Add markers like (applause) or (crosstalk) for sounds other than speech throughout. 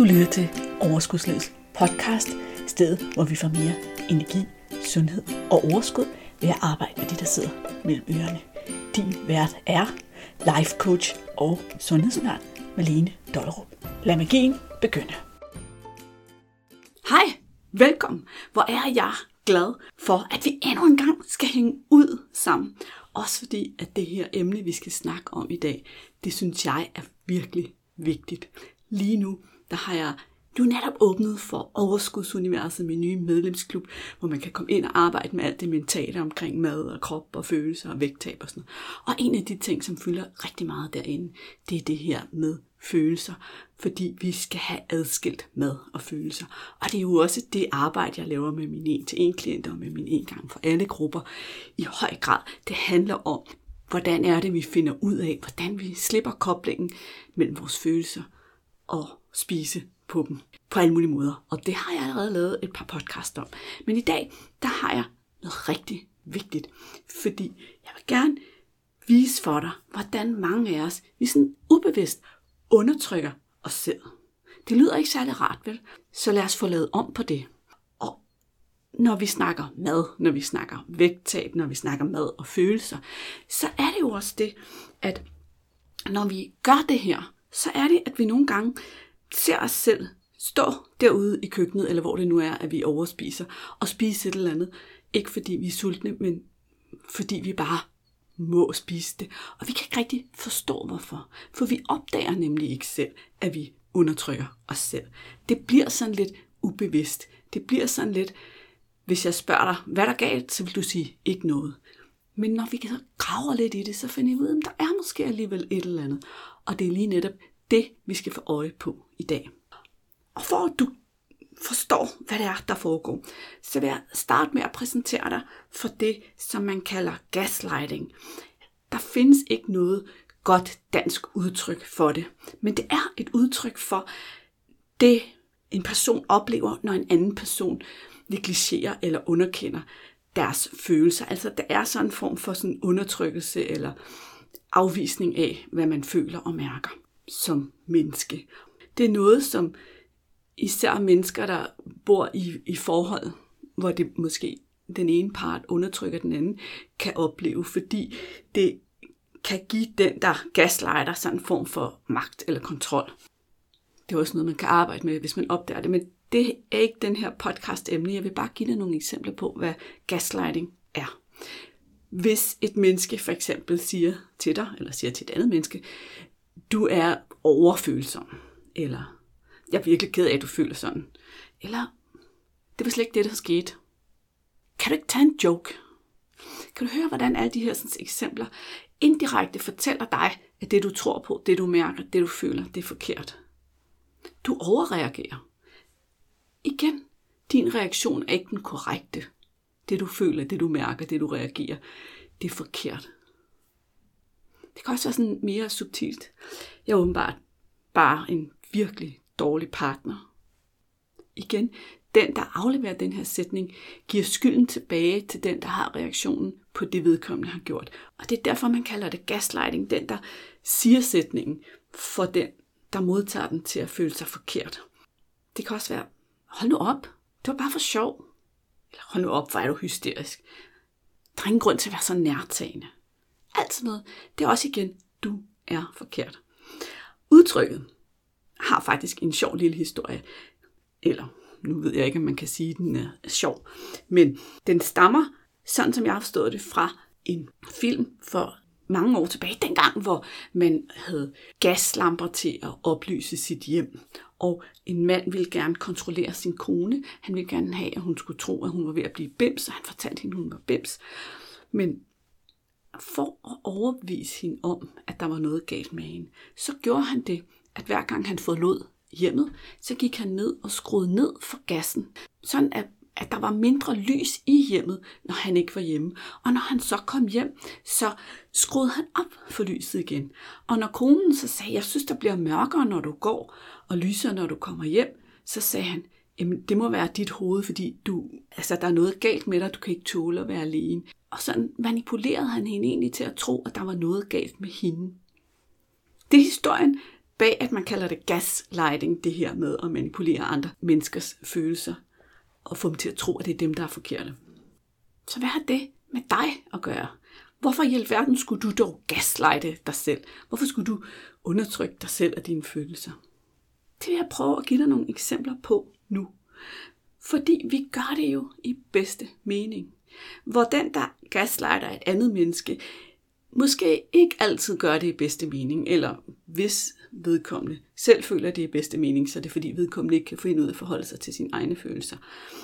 Du lytter til Overskudslivets podcast, stedet hvor vi får mere energi, sundhed og overskud ved at arbejde med det, der sidder mellem ørerne. Din vært er life coach og sundhedsundern Malene Dollerup. Lad magien begynde. Hej, velkommen. Hvor er jeg glad for, at vi endnu en gang skal hænge ud sammen. Også fordi, at det her emne, vi skal snakke om i dag, det synes jeg er virkelig vigtigt. Lige nu, der har jeg du netop åbnet for Overskudsuniverset, min nye medlemsklub, hvor man kan komme ind og arbejde med alt det mentale omkring mad og krop og følelser og vægttab og sådan noget. Og en af de ting, som fylder rigtig meget derinde, det er det her med følelser, fordi vi skal have adskilt mad og følelser. Og det er jo også det arbejde, jeg laver med mine en til en klienter og med min en gang for alle grupper. I høj grad, det handler om, hvordan er det, vi finder ud af, hvordan vi slipper koblingen mellem vores følelser og spise på dem på alle mulige måder. Og det har jeg allerede lavet et par podcast om. Men i dag, der har jeg noget rigtig vigtigt. Fordi jeg vil gerne vise for dig, hvordan mange af os, vi sådan ubevidst undertrykker os selv. Det lyder ikke særlig rart, vel? Så lad os få lavet om på det. Og når vi snakker mad, når vi snakker vægttab, når vi snakker mad og følelser, så er det jo også det, at når vi gør det her, så er det, at vi nogle gange ser os selv stå derude i køkkenet, eller hvor det nu er, at vi overspiser, og spise et eller andet. Ikke fordi vi er sultne, men fordi vi bare må spise det. Og vi kan ikke rigtig forstå, hvorfor. For vi opdager nemlig ikke selv, at vi undertrykker os selv. Det bliver sådan lidt ubevidst. Det bliver sådan lidt, hvis jeg spørger dig, hvad der er galt, så vil du sige ikke noget. Men når vi så graver lidt i det, så finder vi ud af, at der er måske alligevel et eller andet. Og det er lige netop det, vi skal få øje på i dag. Og for at du forstår, hvad det er, der foregår, så vil jeg starte med at præsentere dig for det, som man kalder gaslighting. Der findes ikke noget godt dansk udtryk for det, men det er et udtryk for det, en person oplever, når en anden person negligerer eller underkender deres følelser. Altså, der er sådan en form for sådan undertrykkelse eller afvisning af, hvad man føler og mærker som menneske. Det er noget, som især mennesker, der bor i, i forhold, hvor det måske den ene part undertrykker den anden, kan opleve, fordi det kan give den, der gaslighter, sådan en form for magt eller kontrol. Det er også noget, man kan arbejde med, hvis man opdager det, men det er ikke den her podcast-emne. Jeg vil bare give dig nogle eksempler på, hvad gaslighting er. Hvis et menneske for eksempel siger til dig, eller siger til et andet menneske, du er overfølsom, eller jeg er virkelig ked af, at du føler sådan. Eller, det var slet ikke det, der skete. Kan du ikke tage en joke? Kan du høre, hvordan alle de her sådan, eksempler indirekte fortæller dig, at det du tror på, det du mærker, det du føler, det er forkert. Du overreagerer. Igen, din reaktion er ikke den korrekte. Det du føler, det du mærker, det du reagerer, det er forkert. Det kan også være sådan mere subtilt. Jeg er åbenbart bare en virkelig dårlig partner. Igen, den, der afleverer den her sætning, giver skylden tilbage til den, der har reaktionen på det vedkommende har gjort. Og det er derfor, man kalder det gaslighting. Den, der siger sætningen, for den, der modtager den til at føle sig forkert. Det kan også være, hold nu op, det var bare for sjov. Eller hold nu op, hvor er du hysterisk. Der er ingen grund til at være så nærtagende. Alt sådan noget, det er også igen, du er forkert. Udtrykket, har faktisk en sjov lille historie. Eller, nu ved jeg ikke, om man kan sige, at den er sjov. Men den stammer, sådan som jeg har forstået det, fra en film for mange år tilbage, dengang, hvor man havde gaslamper til at oplyse sit hjem. Og en mand ville gerne kontrollere sin kone. Han ville gerne have, at hun skulle tro, at hun var ved at blive bims, og han fortalte hende, at hun var bims. Men for at overbevise hende om, at der var noget galt med hende, så gjorde han det, at hver gang han forlod hjemmet, så gik han ned og skruede ned for gassen, sådan at, at der var mindre lys i hjemmet, når han ikke var hjemme. Og når han så kom hjem, så skruede han op for lyset igen. Og når konen så sagde, jeg synes, der bliver mørkere, når du går, og lysere, når du kommer hjem, så sagde han, jamen det må være dit hoved, fordi du, altså, der er noget galt med dig, du kan ikke tåle at være alene. Og sådan manipulerede han hende egentlig til at tro, at der var noget galt med hende. Det er historien bag, at man kalder det gaslighting, det her med at manipulere andre menneskers følelser, og få dem til at tro, at det er dem, der er forkerte. Så hvad har det med dig at gøre? Hvorfor i alverden skulle du dog gaslighte dig selv? Hvorfor skulle du undertrykke dig selv og dine følelser? Det vil jeg prøve at give dig nogle eksempler på nu. Fordi vi gør det jo i bedste mening. Hvor den, der gaslighter et andet menneske, måske ikke altid gør det i bedste mening, eller hvis vedkommende selv føler, det er i bedste mening, så er det fordi vedkommende ikke kan finde ud af at forholde sig til sine egne følelser.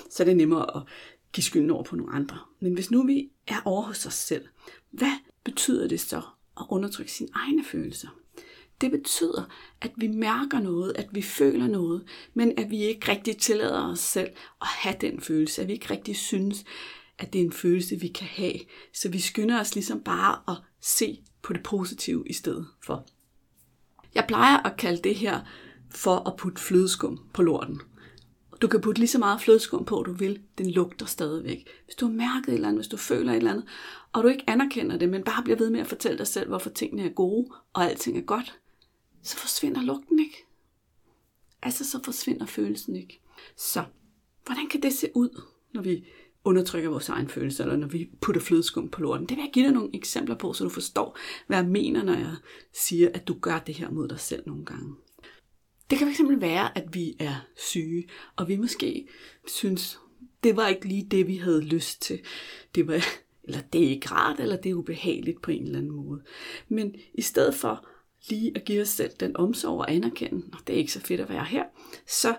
Så er det nemmere at give skylden over på nogle andre. Men hvis nu vi er over hos os selv, hvad betyder det så at undertrykke sine egne følelser? Det betyder, at vi mærker noget, at vi føler noget, men at vi ikke rigtig tillader os selv at have den følelse, at vi ikke rigtig synes, at det er en følelse, vi kan have. Så vi skynder os ligesom bare at se på det positive i stedet for. Jeg plejer at kalde det her for at putte flødeskum på lorten. Du kan putte lige så meget flødeskum på, du vil. Den lugter stadigvæk. Hvis du har mærket et eller andet, hvis du føler et eller andet, og du ikke anerkender det, men bare bliver ved med at fortælle dig selv, hvorfor tingene er gode, og alting er godt, så forsvinder lugten ikke. Altså, så forsvinder følelsen ikke. Så, hvordan kan det se ud, når vi undertrykker vores egen følelse, eller når vi putter flødeskum på lorten. Det vil jeg give dig nogle eksempler på, så du forstår, hvad jeg mener, når jeg siger, at du gør det her mod dig selv nogle gange. Det kan fx være, at vi er syge, og vi måske synes, det var ikke lige det, vi havde lyst til. Det var, eller det er ikke rart, eller det er ubehageligt på en eller anden måde. Men i stedet for lige at give os selv den omsorg og anerkende, at det er ikke så fedt at være her, så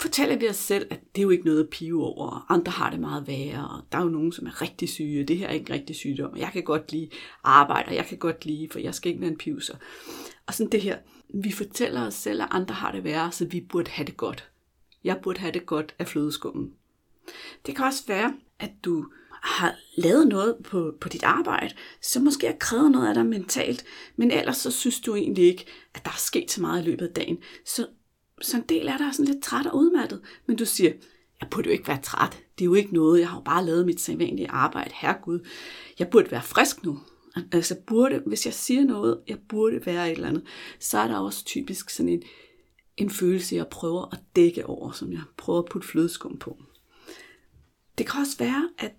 fortæller vi os selv, at det er jo ikke noget at pive over, og andre har det meget værre, og der er jo nogen, som er rigtig syge, det her er ikke en rigtig sygdom, og jeg kan godt lide arbejde, og jeg kan godt lide, for jeg skal ikke være en pivser. Og sådan det her, vi fortæller os selv, at andre har det værre, så vi burde have det godt. Jeg burde have det godt af flødeskummen. Det kan også være, at du har lavet noget på, på dit arbejde, som måske har krævet noget af dig mentalt, men ellers så synes du egentlig ikke, at der er sket så meget i løbet af dagen. Så så en del af dig er sådan lidt træt og udmattet, men du siger, jeg burde jo ikke være træt. Det er jo ikke noget, jeg har jo bare lavet mit sædvanlige arbejde. Herregud, jeg burde være frisk nu. Altså burde, hvis jeg siger noget, jeg burde være et eller andet, så er der også typisk sådan en, en følelse, jeg prøver at dække over, som jeg prøver at putte flødeskum på. Det kan også være, at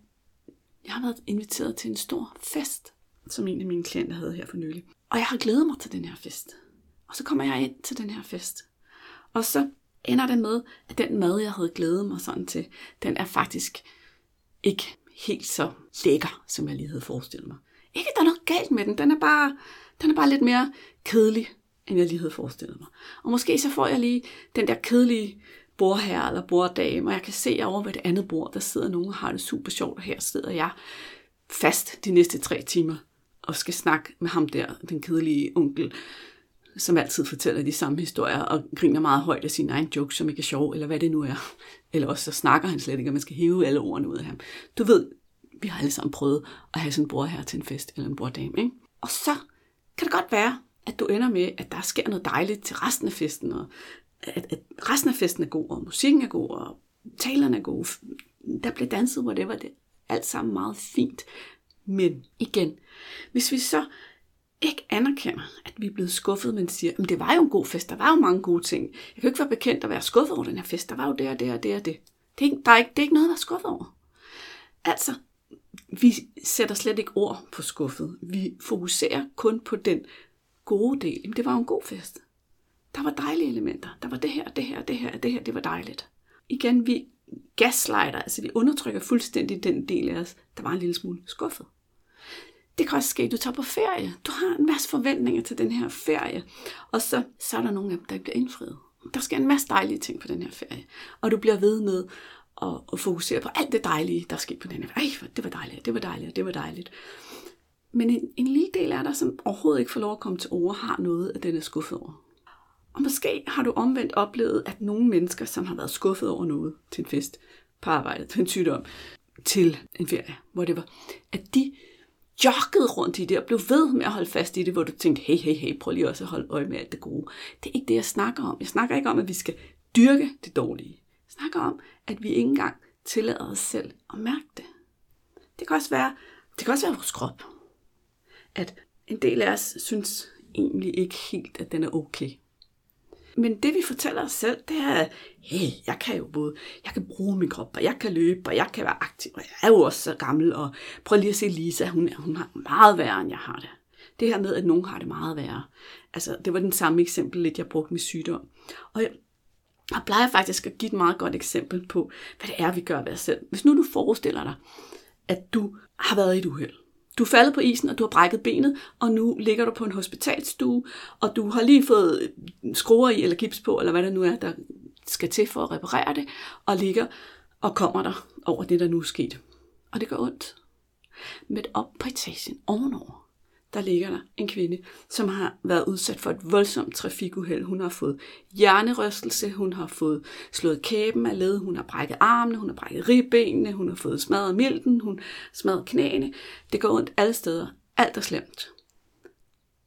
jeg har været inviteret til en stor fest, som en af mine klienter havde her for nylig. Og jeg har glædet mig til den her fest. Og så kommer jeg ind til den her fest. Og så ender det med, at den mad, jeg havde glædet mig sådan til, den er faktisk ikke helt så lækker, som jeg lige havde forestillet mig. Ikke, at der er noget galt med den. Den er bare, den er bare lidt mere kedelig, end jeg lige havde forestillet mig. Og måske så får jeg lige den der kedelige bordherre eller borddame, og jeg kan se over ved det andet bord, der sidder nogen og har det super sjovt, og her sidder jeg fast de næste tre timer og skal snakke med ham der, den kedelige onkel, som altid fortæller de samme historier og griner meget højt af sine egne jokes, som ikke er sjov, eller hvad det nu er. Eller også så snakker han slet ikke, og man skal hive alle ordene ud af ham. Du ved, vi har alle sammen prøvet at have sådan en bror her til en fest, eller en borddame, ikke? Og så kan det godt være, at du ender med, at der sker noget dejligt til resten af festen, og at, at resten af festen er god, og musikken er god, og talerne er gode. Der blev danset, whatever, det er alt sammen meget fint. Men igen, hvis vi så ikke anerkender, at vi er blevet skuffet, men siger, at det var jo en god fest, der var jo mange gode ting. Jeg kan ikke være bekendt at være skuffet over den her fest, der var jo det og det og det og det. Det er, ikke, der er ikke, det er ikke noget at være skuffet over. Altså, vi sætter slet ikke ord på skuffet. Vi fokuserer kun på den gode del. Jamen, det var jo en god fest. Der var dejlige elementer. Der var det her, det her, det her, det her, det var dejligt. Igen, vi gaslighter, altså vi undertrykker fuldstændig den del af os, der var en lille smule skuffet. Det kan også ske, at du tager på ferie. Du har en masse forventninger til den her ferie. Og så, så er der nogle af dem, der bliver indfriet. Der sker en masse dejlige ting på den her ferie. Og du bliver ved med at, at fokusere på alt det dejlige, der sker på den her ferie. Ej, det var dejligt, det var dejligt, det var dejligt. Men en, en lille del af dig, som overhovedet ikke får lov at komme til ord, har noget, at den er skuffet over. Og måske har du omvendt oplevet, at nogle mennesker, som har været skuffet over noget til en fest, på arbejdet, til en sygdom, til en ferie, whatever, at de joggede rundt i det og blev ved med at holde fast i det, hvor du tænkte, hey, hey, hey, prøv lige også at holde øje med alt det gode. Det er ikke det, jeg snakker om. Jeg snakker ikke om, at vi skal dyrke det dårlige. Jeg snakker om, at vi ikke engang tillader os selv at mærke det. Det kan også være, det kan også være vores krop. At en del af os synes egentlig ikke helt, at den er okay. Men det vi fortæller os selv, det er, hey, jeg kan jo både, jeg kan bruge min krop, og jeg kan løbe, og jeg kan være aktiv, og jeg er jo også så gammel, og prøv lige at se Lisa, hun, hun har meget værre, end jeg har det. Det her med, at nogen har det meget værre. Altså, det var den samme eksempel, lidt jeg brugte med sygdom. Og jeg, jeg plejer faktisk at give et meget godt eksempel på, hvad det er, vi gør ved os selv. Hvis nu du forestiller dig, at du har været i et uheld. Du er faldet på isen, og du har brækket benet, og nu ligger du på en hospitalstue, og du har lige fået skruer i, eller gips på, eller hvad det nu er, der skal til for at reparere det, og ligger og kommer der over det, der nu er sket. Og det gør ondt. Med op på etagen ovenover, der ligger der en kvinde, som har været udsat for et voldsomt trafikuheld. Hun har fået hjernerystelse, hun har fået slået kæben af led, hun har brækket armene, hun har brækket ribbenene, hun har fået smadret milten, hun har smadret knæene. Det går ondt alle steder. Alt er slemt.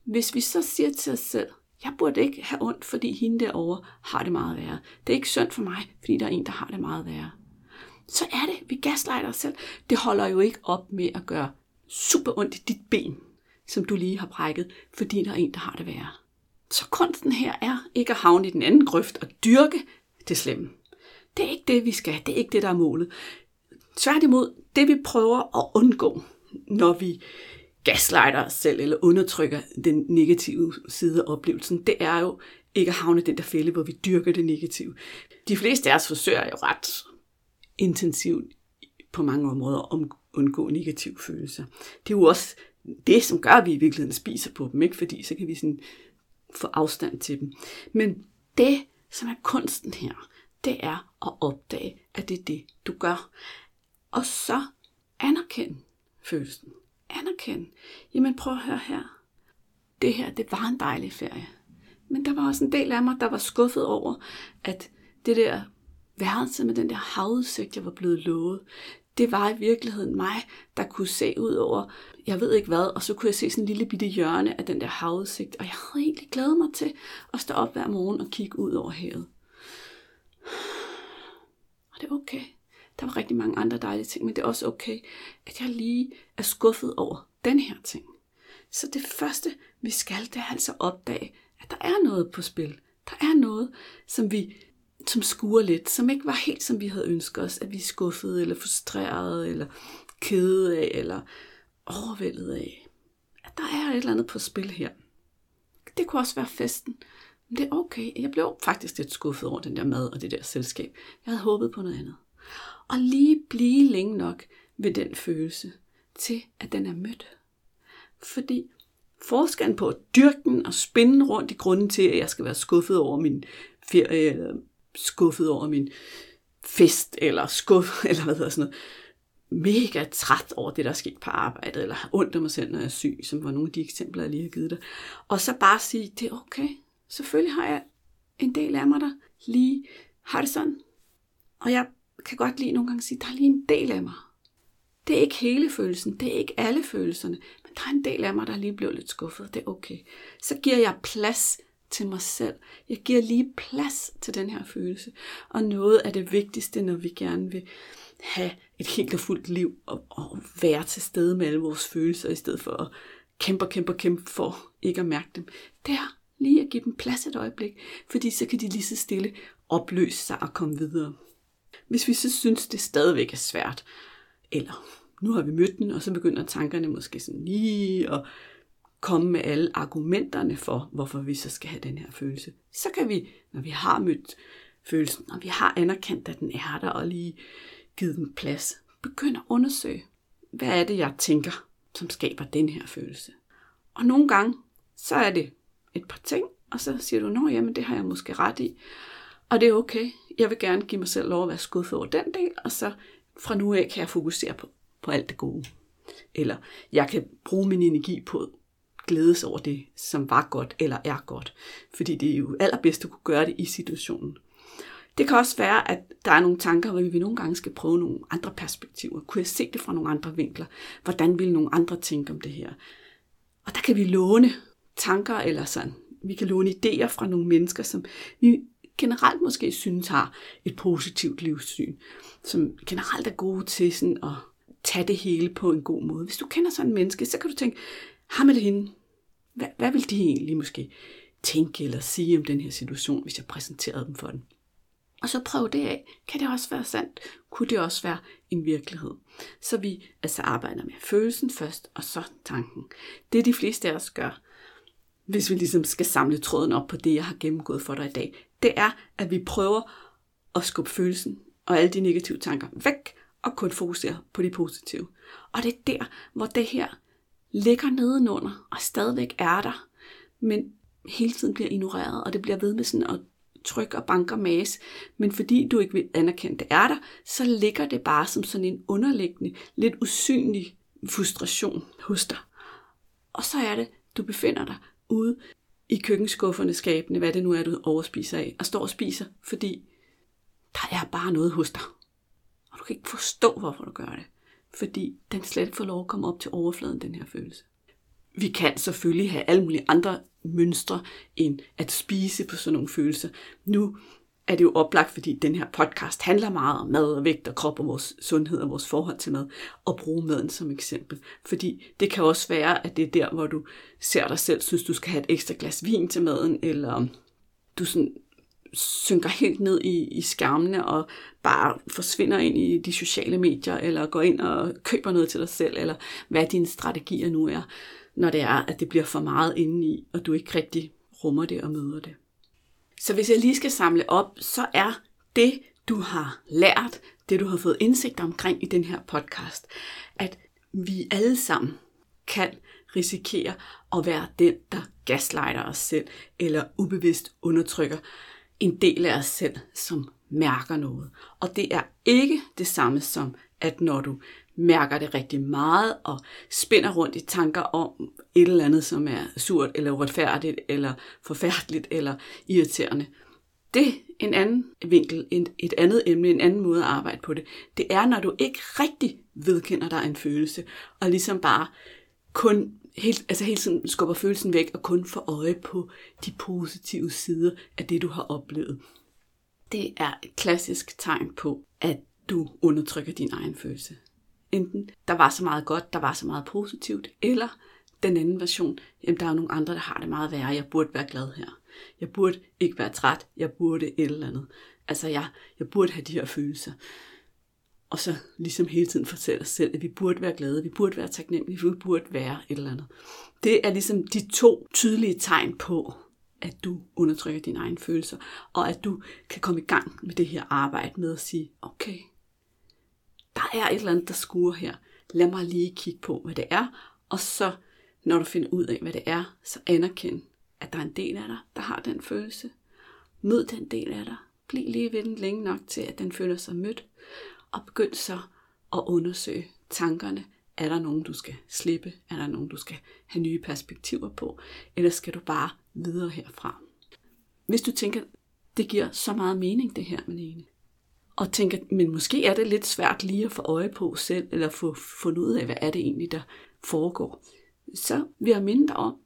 Hvis vi så siger til os selv, jeg burde ikke have ondt, fordi hende derovre har det meget værre. Det er ikke synd for mig, fordi der er en, der har det meget værre. Så er det, vi gaslighter os selv. Det holder jo ikke op med at gøre super ondt i dit ben som du lige har brækket, fordi der er en, der har det værre. Så kunsten her er ikke at havne i den anden grøft og dyrke det slemme. Det er ikke det, vi skal. Det er ikke det, der er målet. Tværtimod, det vi prøver at undgå, når vi gaslighter os selv eller undertrykker den negative side af oplevelsen, det er jo ikke at havne den der fælde, hvor vi dyrker det negative. De fleste af os forsøger jo ret intensivt på mange områder at undgå negative følelser. Det er jo også det, som gør, at vi i virkeligheden spiser på dem, ikke? fordi så kan vi sådan få afstand til dem. Men det, som er kunsten her, det er at opdage, at det er det, du gør. Og så anerkend følelsen. Anerkend. Jamen prøv at høre her. Det her, det var en dejlig ferie. Men der var også en del af mig, der var skuffet over, at det der værelse med den der havudsigt, jeg var blevet lovet, det var i virkeligheden mig, der kunne se ud over, jeg ved ikke hvad, og så kunne jeg se sådan en lille bitte hjørne af den der havudsigt, og jeg havde egentlig glædet mig til at stå op hver morgen og kigge ud over havet. Og det er okay. Der var rigtig mange andre dejlige ting, men det er også okay, at jeg lige er skuffet over den her ting. Så det første, vi skal, det er altså opdage, at der er noget på spil. Der er noget, som vi som skuer lidt, som ikke var helt som vi havde ønsket os, at vi skuffede, eller frustrerede, eller kede af, eller overvældet af. At der er et eller andet på spil her. Det kunne også være festen. Men det er okay. Jeg blev faktisk lidt skuffet over den der mad og det der selskab. Jeg havde håbet på noget andet. Og lige blive længe nok ved den følelse, til at den er mødt. Fordi forskellen på at dyrke den og spinden rundt i grunden til, at jeg skal være skuffet over min ferie, eller skuffet over min fest, eller skuff, (laughs) eller hvad hedder sådan noget, mega træt over det, der er sket på arbejdet, eller har ondt af mig selv, når jeg er syg, som var nogle af de eksempler, jeg lige har givet dig. Og så bare sige, det er okay. Selvfølgelig har jeg en del af mig, der lige har det sådan. Og jeg kan godt lige nogle gange sige, der er lige en del af mig. Det er ikke hele følelsen, det er ikke alle følelserne, men der er en del af mig, der lige blev lidt skuffet. Det er okay. Så giver jeg plads til mig selv. Jeg giver lige plads til den her følelse. Og noget af det vigtigste, når vi gerne vil have et helt og fuldt liv og, og være til stede med alle vores følelser, i stedet for at kæmpe og kæmpe og kæmpe for ikke at mærke dem, det er lige at give dem plads et øjeblik, fordi så kan de lige så stille opløse sig og komme videre. Hvis vi så synes, det stadigvæk er svært, eller nu har vi mødt den, og så begynder tankerne måske sådan lige at komme med alle argumenterne for, hvorfor vi så skal have den her følelse. Så kan vi, når vi har mødt følelsen, når vi har anerkendt, at den er der, og lige givet den plads, begynde at undersøge, hvad er det, jeg tænker, som skaber den her følelse. Og nogle gange, så er det et par ting, og så siger du, nå jamen, det har jeg måske ret i. Og det er okay. Jeg vil gerne give mig selv lov at være skuffet over den del, og så fra nu af kan jeg fokusere på, på alt det gode. Eller jeg kan bruge min energi på glædes over det, som var godt eller er godt. Fordi det er jo allerbedst at kunne gøre det i situationen. Det kan også være, at der er nogle tanker, hvor vi nogle gange skal prøve nogle andre perspektiver. Kunne jeg se det fra nogle andre vinkler? Hvordan ville nogle andre tænke om det her? Og der kan vi låne tanker eller sådan. Vi kan låne idéer fra nogle mennesker, som vi generelt måske synes har et positivt livssyn. Som generelt er gode til sådan at tage det hele på en god måde. Hvis du kender sådan en menneske, så kan du tænke, ham eller hende, hvad, hvad vil de egentlig måske tænke eller sige om den her situation, hvis jeg præsenterede dem for den. Og så prøv det af. Kan det også være sandt? Kunne det også være en virkelighed? Så vi altså arbejder med følelsen først, og så tanken. Det de fleste af os gør, hvis vi ligesom skal samle tråden op på det, jeg har gennemgået for dig i dag, det er, at vi prøver at skubbe følelsen og alle de negative tanker væk, og kun fokusere på de positive. Og det er der, hvor det her ligger nedenunder, og stadigvæk er der, men hele tiden bliver ignoreret, og det bliver ved med sådan at tryk og banker mas, men fordi du ikke vil anerkende, det er der, så ligger det bare som sådan en underliggende, lidt usynlig frustration hos dig. Og så er det, du befinder dig ude i køkkenskufferne skabene, hvad det nu er, du overspiser af, og står og spiser, fordi der er bare noget hos dig. Og du kan ikke forstå, hvorfor du gør det. Fordi den slet ikke får lov at komme op til overfladen, den her følelse. Vi kan selvfølgelig have alle mulige andre mønstre end at spise på sådan nogle følelser. Nu er det jo oplagt, fordi den her podcast handler meget om mad og vægt og krop og vores sundhed og vores forhold til mad, og bruge maden som eksempel. Fordi det kan også være, at det er der, hvor du ser dig selv, synes du skal have et ekstra glas vin til maden, eller du sådan synker helt ned i, i skærmene og bare forsvinder ind i de sociale medier, eller går ind og køber noget til dig selv, eller hvad dine strategier nu er når det er, at det bliver for meget indeni, og du ikke rigtig rummer det og møder det. Så hvis jeg lige skal samle op, så er det, du har lært, det du har fået indsigt omkring i den her podcast, at vi alle sammen kan risikere at være den, der gaslighter os selv, eller ubevidst undertrykker en del af os selv, som mærker noget. Og det er ikke det samme som, at når du mærker det rigtig meget og spinder rundt i tanker om et eller andet, som er surt eller uretfærdigt eller forfærdeligt eller irriterende. Det er en anden vinkel, et andet emne, en anden måde at arbejde på det. Det er, når du ikke rigtig vedkender dig en følelse, og ligesom bare kun helt, altså hele tiden skubber følelsen væk, og kun får øje på de positive sider af det, du har oplevet. Det er et klassisk tegn på, at du undertrykker din egen følelse. Enten der var så meget godt, der var så meget positivt, eller den anden version, jamen der er nogle andre, der har det meget værre, jeg burde være glad her. Jeg burde ikke være træt, jeg burde et eller andet. Altså jeg, jeg burde have de her følelser. Og så ligesom hele tiden fortælle os selv, at vi burde være glade, vi burde være taknemmelige, vi burde være et eller andet. Det er ligesom de to tydelige tegn på, at du undertrykker dine egne følelser, og at du kan komme i gang med det her arbejde med at sige, okay, der er et eller andet, der skuer her. Lad mig lige kigge på, hvad det er, og så, når du finder ud af, hvad det er, så anerkend, at der er en del af dig, der har den følelse. Mød den del af dig. Bliv lige ved den længe nok til, at den føler sig mødt, og begynd så at undersøge tankerne. Er der nogen, du skal slippe? Er der nogen, du skal have nye perspektiver på? Eller skal du bare videre herfra? Hvis du tænker, det giver så meget mening det her, Malene, og tænker, men måske er det lidt svært lige at få øje på selv, eller få fundet ud af, hvad er det egentlig, der foregår. Så vil jeg minde dig om,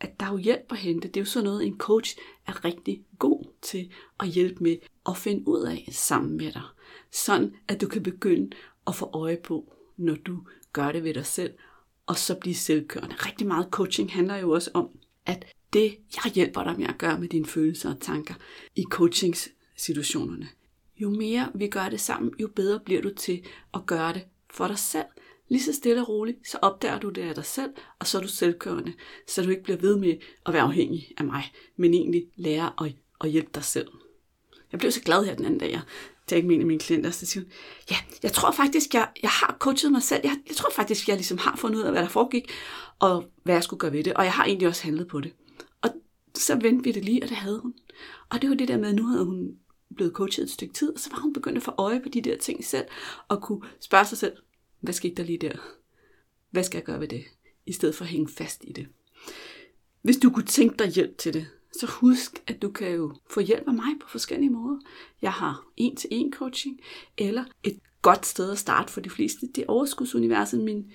at der er jo hjælp at hente. Det er jo sådan noget, en coach er rigtig god til at hjælpe med at finde ud af sammen med dig. Sådan at du kan begynde at få øje på, når du gør det ved dig selv, og så blive selvkørende. Rigtig meget coaching handler jo også om, at det, jeg hjælper dig med at gøre med dine følelser og tanker i coachingssituationerne, jo mere vi gør det sammen, jo bedre bliver du til at gøre det for dig selv. Lige så stille og roligt, så opdager du det af dig selv, og så er du selvkørende, så du ikke bliver ved med at være afhængig af mig, men egentlig lære at, og hjælpe dig selv. Jeg blev så glad her den anden dag, jeg talte med en af mine klienter, så siger hun, ja, jeg tror faktisk, jeg, jeg har coachet mig selv. Jeg, jeg tror faktisk, jeg ligesom har fundet ud af, hvad der foregik, og hvad jeg skulle gøre ved det, og jeg har egentlig også handlet på det. Og så vendte vi det lige, og det havde hun. Og det var det der med, at nu havde hun blevet coachet et stykke tid, og så var hun begyndt at få øje på de der ting selv, og kunne spørge sig selv, hvad skete der lige der? Hvad skal jeg gøre ved det? I stedet for at hænge fast i det. Hvis du kunne tænke dig hjælp til det, så husk, at du kan jo få hjælp af mig på forskellige måder. Jeg har en til en coaching, eller et godt sted at starte for de fleste, det er Overskudsuniverset, min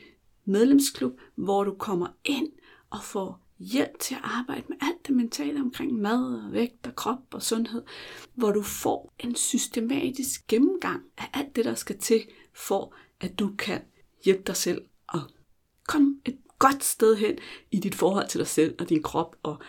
medlemsklub, hvor du kommer ind og får hjælp til at arbejde med alt det mentale omkring mad og vægt og krop og sundhed, hvor du får en systematisk gennemgang af alt det, der skal til, for at du kan hjælpe dig selv og komme et godt sted hen i dit forhold til dig selv og din krop og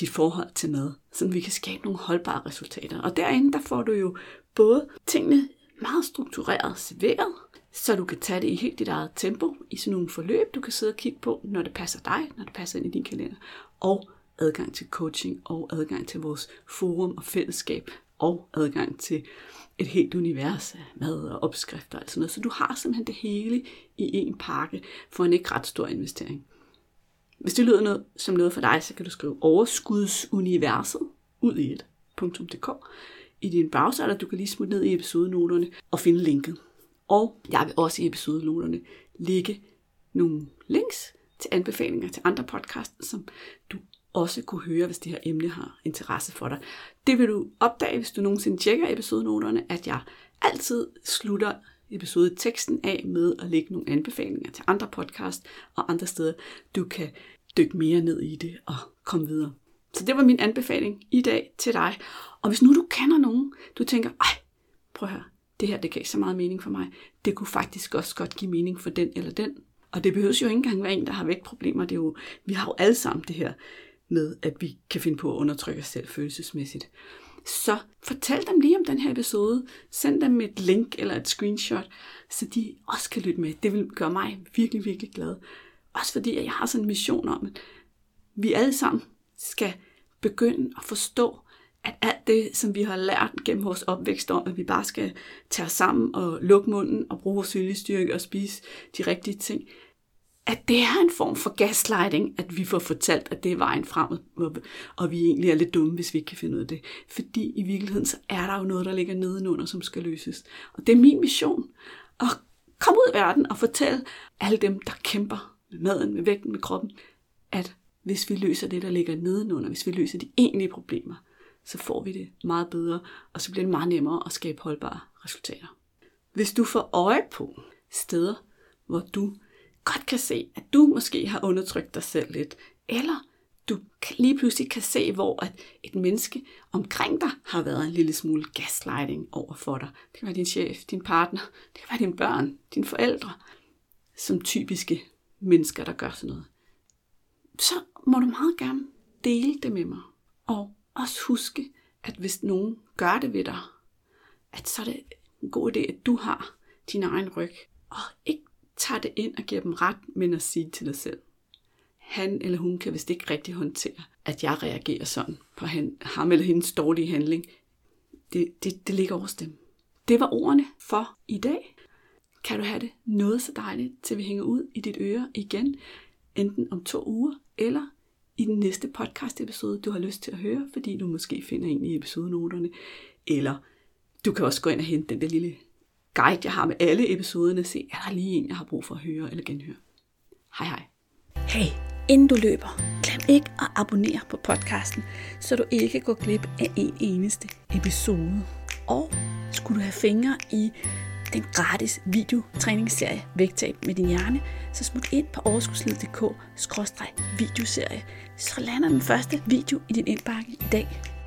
dit forhold til mad, så vi kan skabe nogle holdbare resultater. Og derinde, der får du jo både tingene meget struktureret serveret, så du kan tage det i helt dit eget tempo, i sådan nogle forløb, du kan sidde og kigge på, når det passer dig, når det passer ind i din kalender, og adgang til coaching, og adgang til vores forum og fællesskab, og adgang til et helt univers af mad og opskrifter og sådan noget. Så du har simpelthen det hele i en pakke for en ikke ret stor investering. Hvis det lyder noget, som noget for dig, så kan du skrive overskudsuniverset ud i et.dk i din browser, eller du kan lige smutte ned i episodenoterne og finde linket. Og jeg vil også i episodenoterne lægge nogle links til anbefalinger til andre podcasts, som du også kunne høre, hvis det her emne har interesse for dig. Det vil du opdage, hvis du nogensinde tjekker episodenoterne, at jeg altid slutter episode teksten af med at lægge nogle anbefalinger til andre podcast og andre steder, du kan dykke mere ned i det og komme videre. Så det var min anbefaling i dag til dig. Og hvis nu du kender nogen, du tænker, ej, prøv her, det her det gav så meget mening for mig. Det kunne faktisk også godt give mening for den eller den. Og det behøves jo ikke engang være en, der har vægtproblemer. Det er jo, vi har jo alle sammen det her med, at vi kan finde på at undertrykke os selv følelsesmæssigt. Så fortæl dem lige om den her episode. Send dem et link eller et screenshot, så de også kan lytte med. Det vil gøre mig virkelig, virkelig glad. Også fordi jeg har sådan en mission om, at vi alle sammen skal begynde at forstå, at alt det, som vi har lært gennem vores opvækst om, at vi bare skal tage os sammen og lukke munden og bruge vores viljestyrke og spise de rigtige ting, at det er en form for gaslighting, at vi får fortalt, at det er vejen fremad, og vi egentlig er lidt dumme, hvis vi ikke kan finde ud af det. Fordi i virkeligheden, så er der jo noget, der ligger nedenunder, som skal løses. Og det er min mission, at komme ud i verden og fortælle alle dem, der kæmper med maden, med vægten, med kroppen, at hvis vi løser det, der ligger nedenunder, hvis vi løser de egentlige problemer, så får vi det meget bedre, og så bliver det meget nemmere at skabe holdbare resultater. Hvis du får øje på steder, hvor du godt kan se, at du måske har undertrykt dig selv lidt, eller du lige pludselig kan se, hvor at et menneske omkring dig har været en lille smule gaslighting over for dig. Det kan være din chef, din partner, det kan være dine børn, dine forældre, som typiske mennesker, der gør sådan noget. Så må du meget gerne dele det med mig. Og også huske, at hvis nogen gør det ved dig, at så er det en god idé, at du har din egen ryg. Og ikke tager det ind og giver dem ret, men at sige til dig selv. Han eller hun kan vist ikke rigtig håndtere, at jeg reagerer sådan på han, ham eller hendes dårlige handling. Det, det, det ligger over dem. Det var ordene for i dag. Kan du have det noget så dejligt, til vi hænger ud i dit øre igen, enten om to uger, eller i den næste podcast episode, du har lyst til at høre, fordi du måske finder en i episodenoterne, eller du kan også gå ind og hente den der lille guide, jeg har med alle episoderne, se, er der lige en, jeg har brug for at høre eller genhøre. Hej hej. Hey, inden du løber, glem ikke at abonnere på podcasten, så du ikke går glip af en eneste episode. Og skulle du have fingre i den gratis videotræningsserie Vægtab med din hjerne, så smut ind på overskudslivet.dk-videoserie, så lander den første video i din indbakke i dag.